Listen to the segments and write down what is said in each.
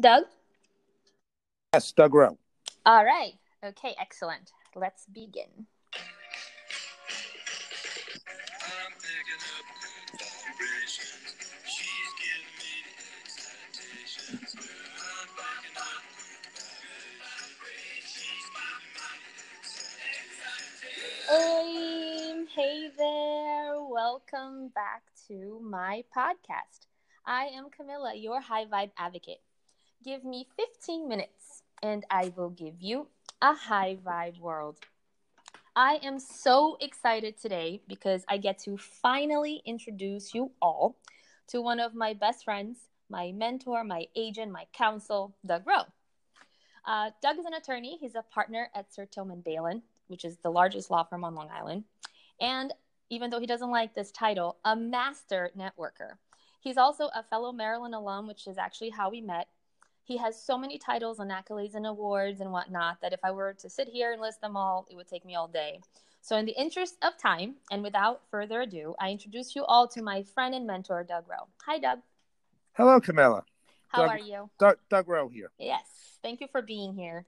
Doug? Yes, Doug Rowe. All right. Okay, excellent. Let's begin. Um, hey there. Welcome back to my podcast. I am Camilla, your high vibe advocate. Give me 15 minutes and I will give you a high vibe world. I am so excited today because I get to finally introduce you all to one of my best friends, my mentor, my agent, my counsel, Doug Rowe. Uh, Doug is an attorney. He's a partner at Certilman Balin, which is the largest law firm on Long Island. And even though he doesn't like this title, a master networker. He's also a fellow Maryland alum, which is actually how we met. He has so many titles and accolades and awards and whatnot that if I were to sit here and list them all, it would take me all day. So, in the interest of time and without further ado, I introduce you all to my friend and mentor, Doug Rowe. Hi, Doug. Hello, Camilla. How Doug, are you? Doug, Doug Rowe here. Yes. Thank you for being here.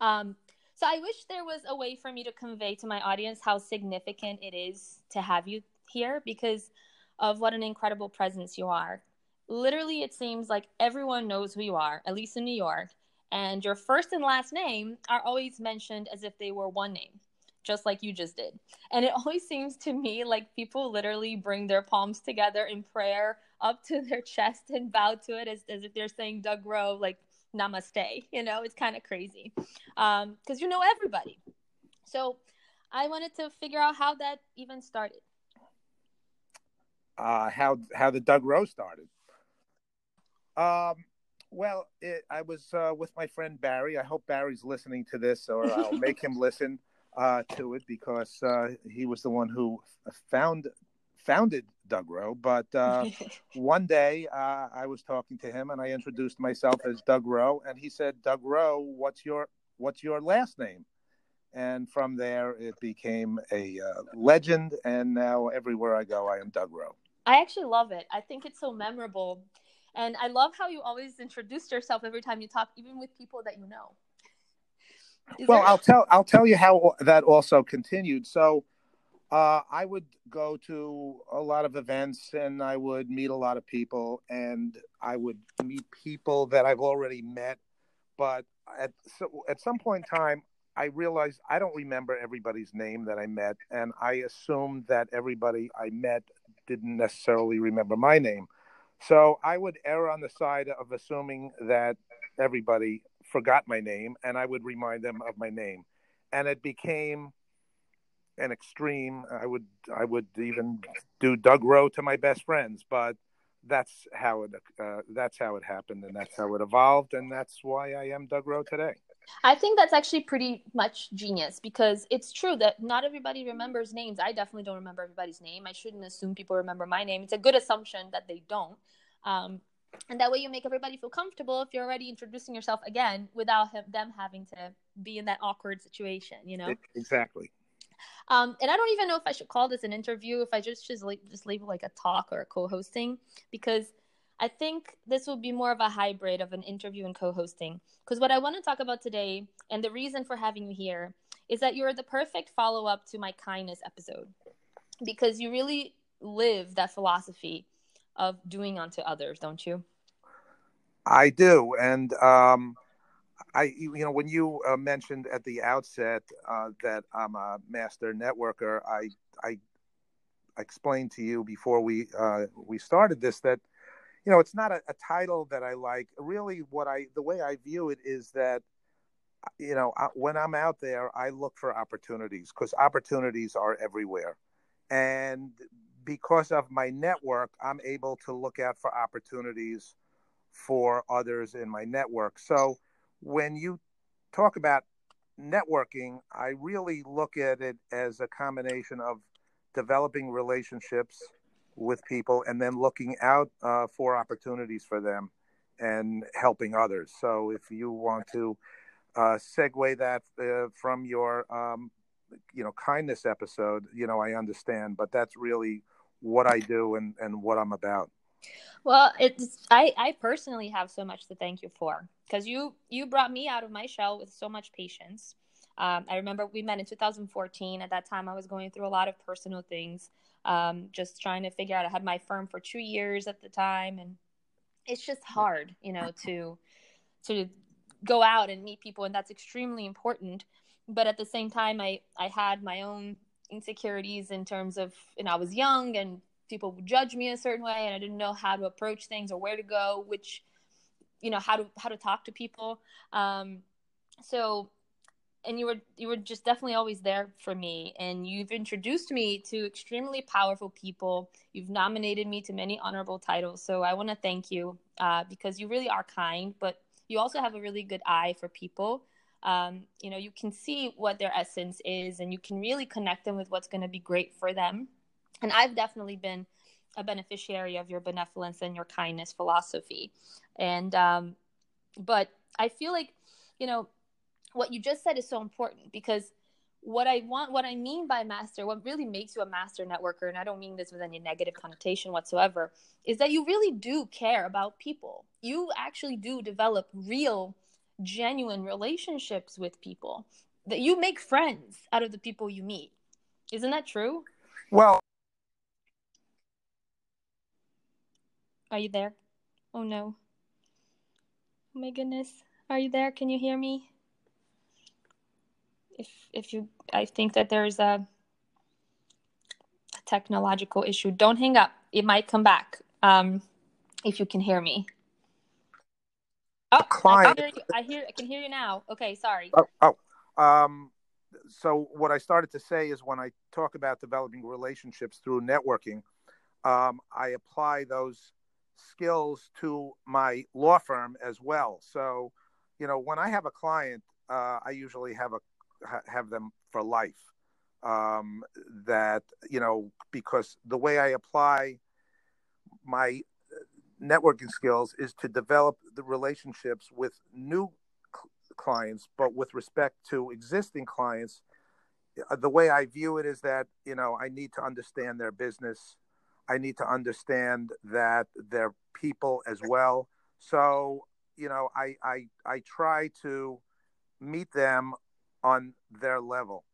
Um, so, I wish there was a way for me to convey to my audience how significant it is to have you here because of what an incredible presence you are literally it seems like everyone knows who you are, at least in New York, and your first and last name are always mentioned as if they were one name, just like you just did. And it always seems to me like people literally bring their palms together in prayer up to their chest and bow to it as, as if they're saying Doug Rowe, like namaste. You know, it's kind of crazy because um, you know everybody. So I wanted to figure out how that even started. Uh, how how the Doug Rowe started. Um, well, it, I was uh, with my friend Barry. I hope Barry's listening to this, or I'll make him listen uh, to it because uh, he was the one who found founded Doug Rowe. But uh, one day uh, I was talking to him, and I introduced myself as Doug Rowe, and he said, "Doug Rowe, what's your what's your last name?" And from there, it became a uh, legend, and now everywhere I go, I am Doug Rowe. I actually love it. I think it's so memorable and I love how you always introduce yourself every time you talk, even with people that you know. Is well, there... I'll tell I'll tell you how that also continued. So uh, I would go to a lot of events and I would meet a lot of people and I would meet people that I've already met. But at so, at some point in time, I realized I don't remember everybody's name that I met, and I assumed that everybody I met didn't necessarily remember my name. So I would err on the side of assuming that everybody forgot my name and I would remind them of my name. And it became an extreme. I would I would even do Doug Rowe to my best friends, but that's how it uh, that's how it happened and that's how it evolved and that's why I am Doug Rowe today. I think that's actually pretty much genius because it's true that not everybody remembers names. I definitely don't remember everybody's name. I shouldn't assume people remember my name. It's a good assumption that they don't. Um, and that way you make everybody feel comfortable if you're already introducing yourself again without them having to be in that awkward situation, you know? Exactly. Um, and I don't even know if I should call this an interview, if I just just, just leave like a talk or a co-hosting, because I think this will be more of a hybrid of an interview and co-hosting. Because what I want to talk about today, and the reason for having you here, is that you're the perfect follow-up to my kindness episode, because you really live that philosophy of doing unto others, don't you? I do, and um, I, you know, when you uh, mentioned at the outset uh, that I'm a master networker, I, I explained to you before we uh, we started this that you know it's not a, a, title that I like. Really, what I the way I view it is that uh, you know when I'm out there, I look for opportunities because opportunities are everywhere, and because of my network, I'm able to look out for opportunities for others in my network. So when you talk about networking, I really look at it as a combination of developing relationships with people and then looking out uh, for opportunities for them and helping others. So if you want to uh, segue that uh, from your um, you know kindness episode, you know I understand, but that's really what I do and, and what I'm about. Well, it's I I personally have so much to thank you for because you you brought me out of my shell with so much patience. Um, I remember we met in 2014. At that time, I was going through a lot of personal things, um, just trying to figure out. I had my firm for two years at the time, and it's just hard, you know, to to go out and meet people, and that's extremely important. But at the same time, I I had my own insecurities in terms of, and I was young and people would judge me a certain way and I didn't know how to approach things or where to go, which, you know, how to, how to talk to people. Um, so, and you were, you were just definitely always there for me. And you've introduced me to extremely powerful people. You've nominated me to many honorable titles. So I want to thank you uh, because you really are kind, but you also have a really good eye for people um, you know you can see what their essence is and you can really connect them with what's going to be great for them and i've definitely been a beneficiary of your benevolence and your kindness philosophy and um, but i feel like you know what you just said is so important because what i want what i mean by master what really makes you a master networker and i don't mean this with any negative connotation whatsoever is that you really do care about people. You actually do develop real genuine relationships with people that you make friends out of the people you meet. Isn't that true? Well are you there? Oh no. Oh my goodness. Are you there? Can you hear me if if you i think that there's a technological issue don't hang up it might come back um if you can hear me Oh, client. I, hear you. I hear. I can hear you now. Okay, sorry. Oh, oh, um, so what I started to say is when I talk about developing relationships through networking, um, I apply those skills to my law firm as well. So, you know, when I have a client, uh, I usually have a have them for life. Um, that you know, because the way I apply my networking skills is to develop the relationships with new cl- clients, but with respect to existing clients, uh, the way I view it is that you know I need to understand their business. I need to understand that they're people as well. So you know, I I I try to meet them on their level,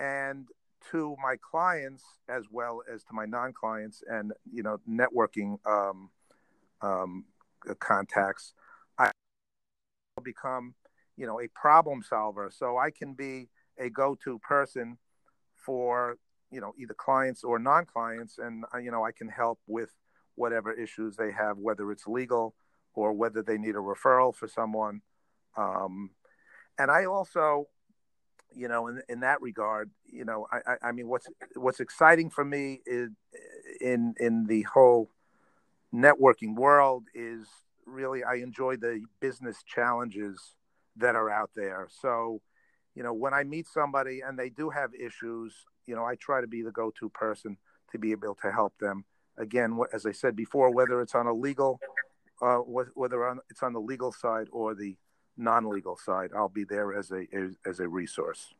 and to my clients as well as to my non-clients and you know networking um, um, contacts, I become, you know, a problem solver. So I can be a go-to person for, you know, either clients or non-clients, and uh, you know, I can help with whatever issues they have, whether it's legal or whether they need a referral for someone. Um, and I also, you know, in in that regard, you know, I, I, I mean, what's what's exciting for me is in in the whole networking world is really I enjoy the business challenges that are out there. So, you know, when I meet somebody and they do have issues, you know, I try to be the go-to person to be able to help them. Again, as I said before, whether it's on a legal, uh, whether on, it's on the legal side or the non-legal side, I'll be there as a as, a resource.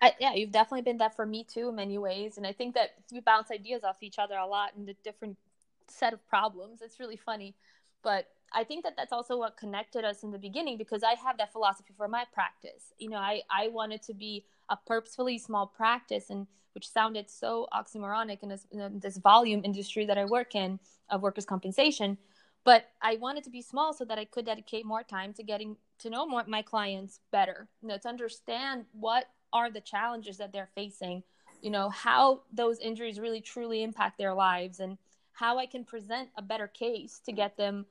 I, yeah, you've definitely been that for me too in many ways, and I think that we bounce ideas off each other a lot in the different set of problems. It's really funny. But I think that that's also what connected us in the beginning because I have that philosophy for my practice. You know, I, I wanted to be a purposefully small practice and which sounded so oxymoronic in this, in this volume industry that I work in of workers' compensation. But I wanted to be small so that I could dedicate more time to getting to know more my clients better, you know, to understand what are the challenges that they're facing, you know, how those injuries really truly impact their lives and how I can present a better case to get them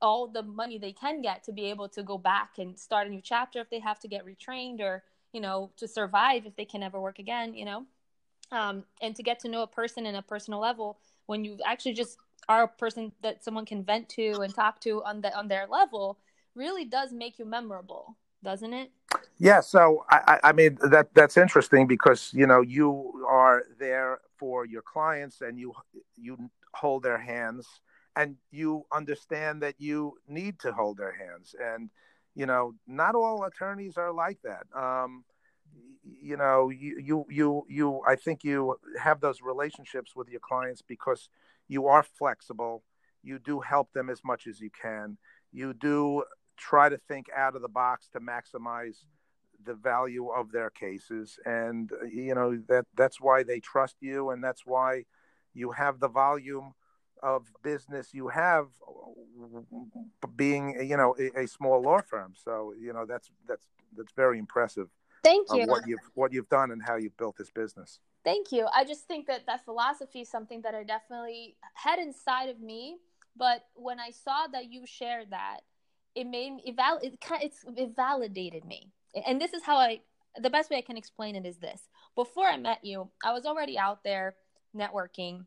all the money they can get to be able to go back and start a new chapter if they have to get retrained or you know to survive if they can never work again you know? Um, and to get to know a person in a personal level when you actually just are a person that someone can vent to and talk to on the on their level really does make you memorable doesn't it? Yeah so i i mean that that's interesting because you know you are there for your clients and you you hold their hands and you understand that you need to hold their hands. And you know not all attorneys are like that. Um, you know you, you you you i think you have those relationships with your clients because you are flexible. You do help them as much as you can. You do try to think out of the box to maximize the value of their cases. And you know that that's why they trust you and that's why you have the volume of business you have being you know a, a small law firm. So you know that's that's that's very impressive thank you what you've what you've done and how you've built this business thank you i just think that that philosophy is something that i definitely had inside of me but when i saw that you shared that it made me it, val- it, it's, it validated me and this is how I the best way I can explain it is this. Before I met you, I was already out there networking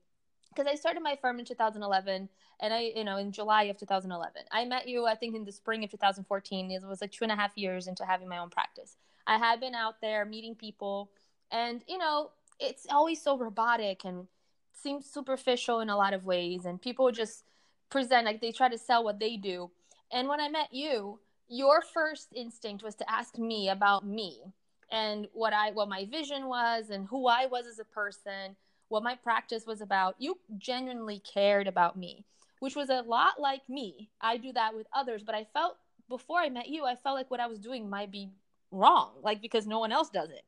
because I started my firm in 2011 and I, you know, in July of 2011. I met you, I think, in the spring of 2014. It was like two and a half years into having my own practice. I had been out there meeting people, and, you know, it's always so robotic and seems superficial in a lot of ways. And people just present like they try to sell what they do. And when I met you, your first instinct was to ask me about me and what I what my vision was and who I was as a person, what my practice was about. You genuinely cared about me, which was a lot like me. I do that with others, but I felt before I met you, I felt like what I was doing might be wrong, like because no one else does it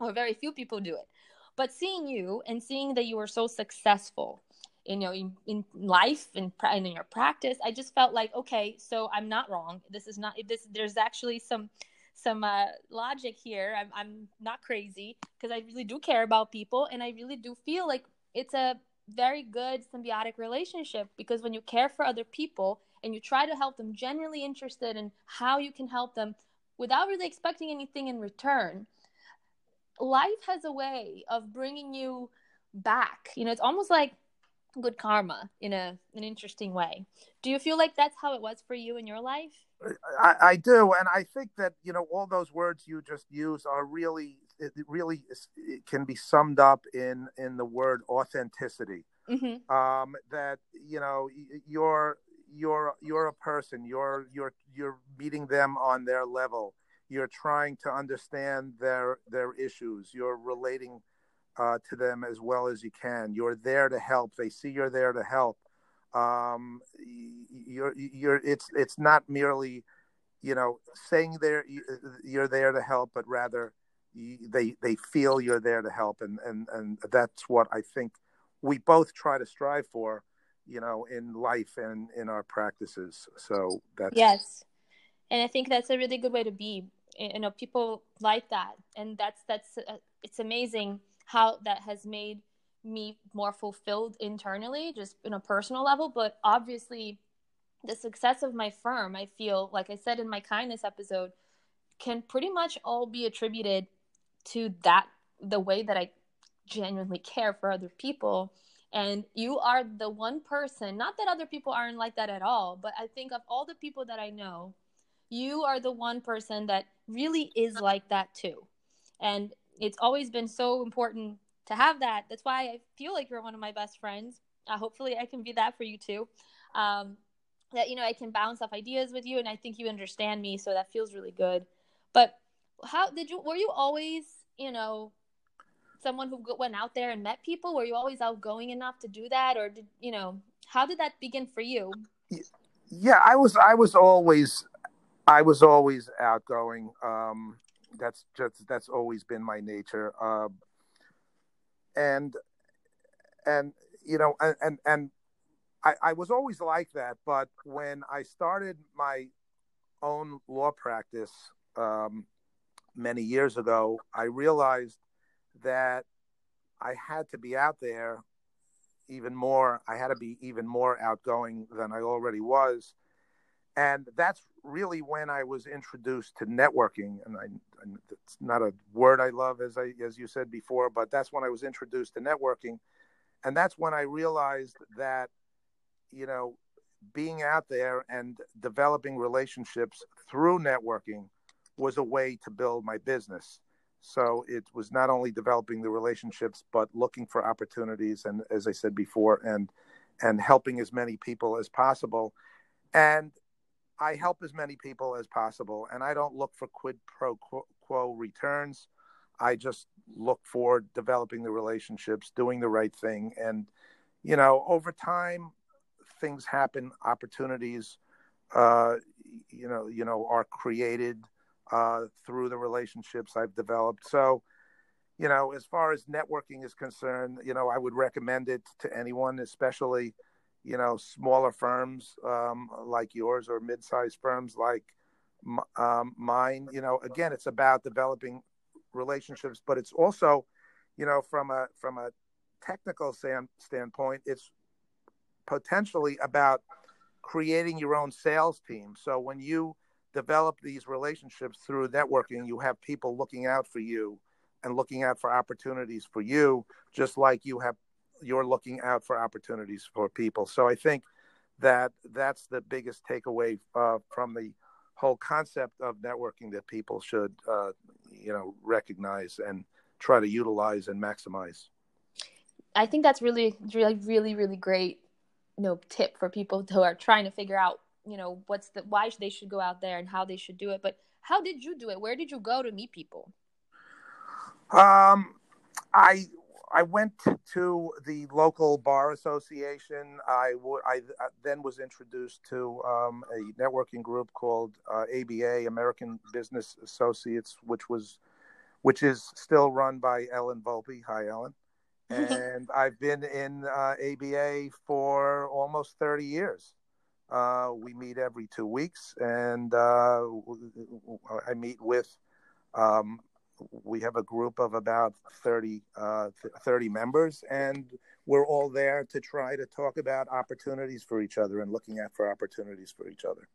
or very few people do it. But seeing you and seeing that you were so successful you know in, in life and in, in your practice i just felt like okay so i'm not wrong this is not this there's actually some some uh, logic here i'm, I'm not crazy because i really do care about people and i really do feel like it's a very good symbiotic relationship because when you care for other people and you try to help them genuinely interested in how you can help them without really expecting anything in return life has a way of bringing you back you know it's almost like good karma in a an interesting way. Do you feel like that's how it was for you in your life? I, I do, and I think that you know all those words you just use are really it really it can be summed up in in the word authenticity. Mm-hmm. Um, that you know you're you're you're a person. You're you're you're meeting them on their level. You're trying to understand their their issues. You're relating uh, to them as well as you can. You're there to help. They see you're there to help. Um, you're you're it's it's not merely you know saying there you're there to help, but rather they they feel you're there to help, and and and that's what I think we both try to strive for. You know, in life and in our practices. So that's yes, and I think that's a really good way to be. You know, people like that, and that's that's uh, it's amazing how that has made me more fulfilled internally, just in a personal level. But obviously, the success of my firm, I feel, like I said in my kindness episode, can pretty much all be attributed to that, the way that I genuinely care for other people. And you are the one person, not that other people aren't like that at all, but I think of all the people that I know, you are the one person that really is like that too. And it's always been so important to have that. That's why I feel like you're one of my best friends. Uh, hopefully, I can be that for you too. Um, that you know, I can bounce off ideas with you, and I think you understand me, so that feels really good. But how did you? Were you always, you know, someone who went out there and met people? Were you always outgoing enough to do that, or did you know? How did that begin for you? Yeah, I was. I was always. I was always outgoing. Um, that's just that's always been my nature. Uh, and and you know and and, and I, I was always like that. But when I started my own law practice um, many years ago, I realized that I had to be out there even more. I had to be even more outgoing than I already was and that's really when I was introduced to networking. And I, it's not a word I love, as I as you said before, but that's when I was introduced to networking, and that's when I realized that, you know, being out there and developing relationships through networking was a way to build my business. So it was not only developing the relationships, but looking for opportunities, and as I said before, and and helping as many people as possible. And I help as many people as possible, and I don't look for quid pro quo returns. I just look for developing the relationships, doing the right thing, and you know, over time, things happen, opportunities, uh, you know, you know, are created uh, through the relationships I've developed. So, you know, as far as networking is concerned, you know, I would recommend it to anyone, especially, you know, smaller firms um, like yours or mid-sized firms like um, mine. You know, again, it's about developing relationships, but it's also, you know, from a from a technical stand, standpoint, it's potentially about creating your own sales team. So when you develop these relationships through networking, you have people looking out for you and looking out for opportunities for you, just like you have you're looking out for opportunities for people. So I think that that's the biggest takeaway uh, from the whole concept of networking that people should uh, you know recognize and try to utilize and maximize. I think that's really, really, really, really great, you know, tip for people who are trying to figure out, you know, what's the why they should go out there and how they should do it. But how did you do it? Where did you go to meet people? Um, I I went to the local bar association. I I then was introduced to um, a networking group called uh, ABA American Business Associates, which was which is still run by Ellen Volpe. Hi, Ellen. and I've been in uh, ABA for almost 30 years. Uh, we meet every two weeks, and uh, I meet with. Um, we have a group of about 30, uh, 30 members, and we're all there to try to talk about opportunities for each other and looking at for opportunities for each other.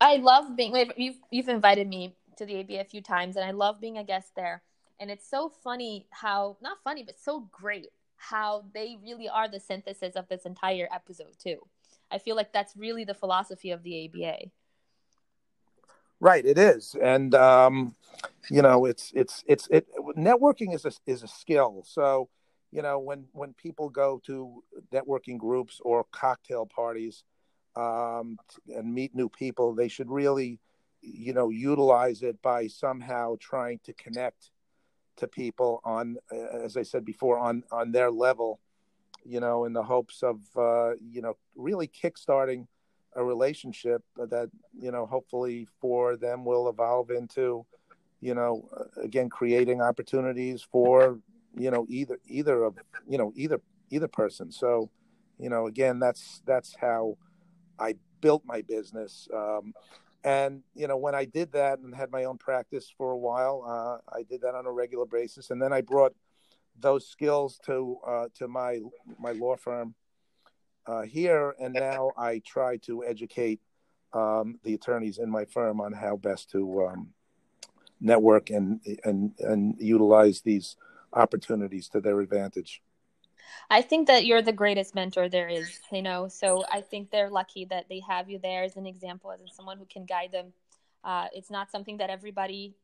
I love being. You've you've invited me to the ABA a few times, and I love being a guest there. And it's so funny how, not funny, but so great how they really are the synthesis of this entire episode, too. I feel like that's really the philosophy of the ABA. Right, it is, and um, you know, it's it's it's it. Networking is a is a skill. So, you know, when when people go to networking groups or cocktail parties um, and meet new people, they should really, you know, utilize it by somehow trying to connect to people on, as I said before, on on their level, you know, in the hopes of uh, you know really kickstarting a relationship that you know hopefully for them will evolve into, you know, again creating opportunities for you know either either of you know either either person. So, you know, again, that's that's how I built my business. Um, and you know when i did that and had my own practice for a while uh, i did that on a regular basis and then i brought those skills to uh, to my my law firm uh, here and now i try to educate um, the attorneys in my firm on how best to um, network and and and utilize these opportunities to their advantage I think that you're the greatest mentor there is, you know. So I think they're lucky that they have you there as an example, as someone who can guide them. Uh, it's not something that everybody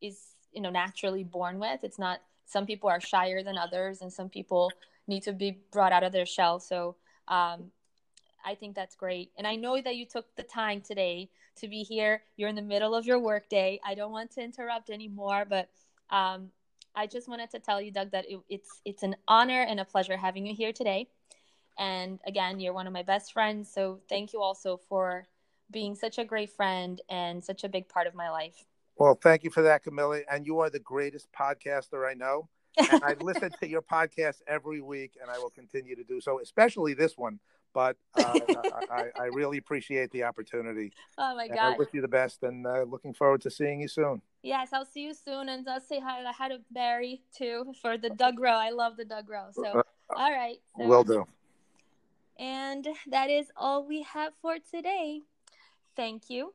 is, you know, naturally born with. It's not. Some people are shyer than others, and some people need to be brought out of their shell. So um, I think that's great. And I know that you took the time today to be here. You're in the middle of your workday. I don't want to interrupt anymore, but um, I just wanted to tell you, Doug, that it, it's it's an honor and a pleasure having you here today. And again, you're one of my best friends, so thank you also for being such a great friend and such a big part of my life. Well, thank you for that, Camilla. And you are the greatest podcaster I know. And I listen to your podcast every week, and I will continue to do so, especially this one but uh, I, I, really appreciate the opportunity. Oh my god! I wish you the best, and uh, looking forward to seeing you soon. Yes, I'll see you soon, and I'll say hi, I had a Barry too for the Doug Rowe. I love the Doug Rowe. So, uh, all right, so, will do. And that is all we have for today. Thank you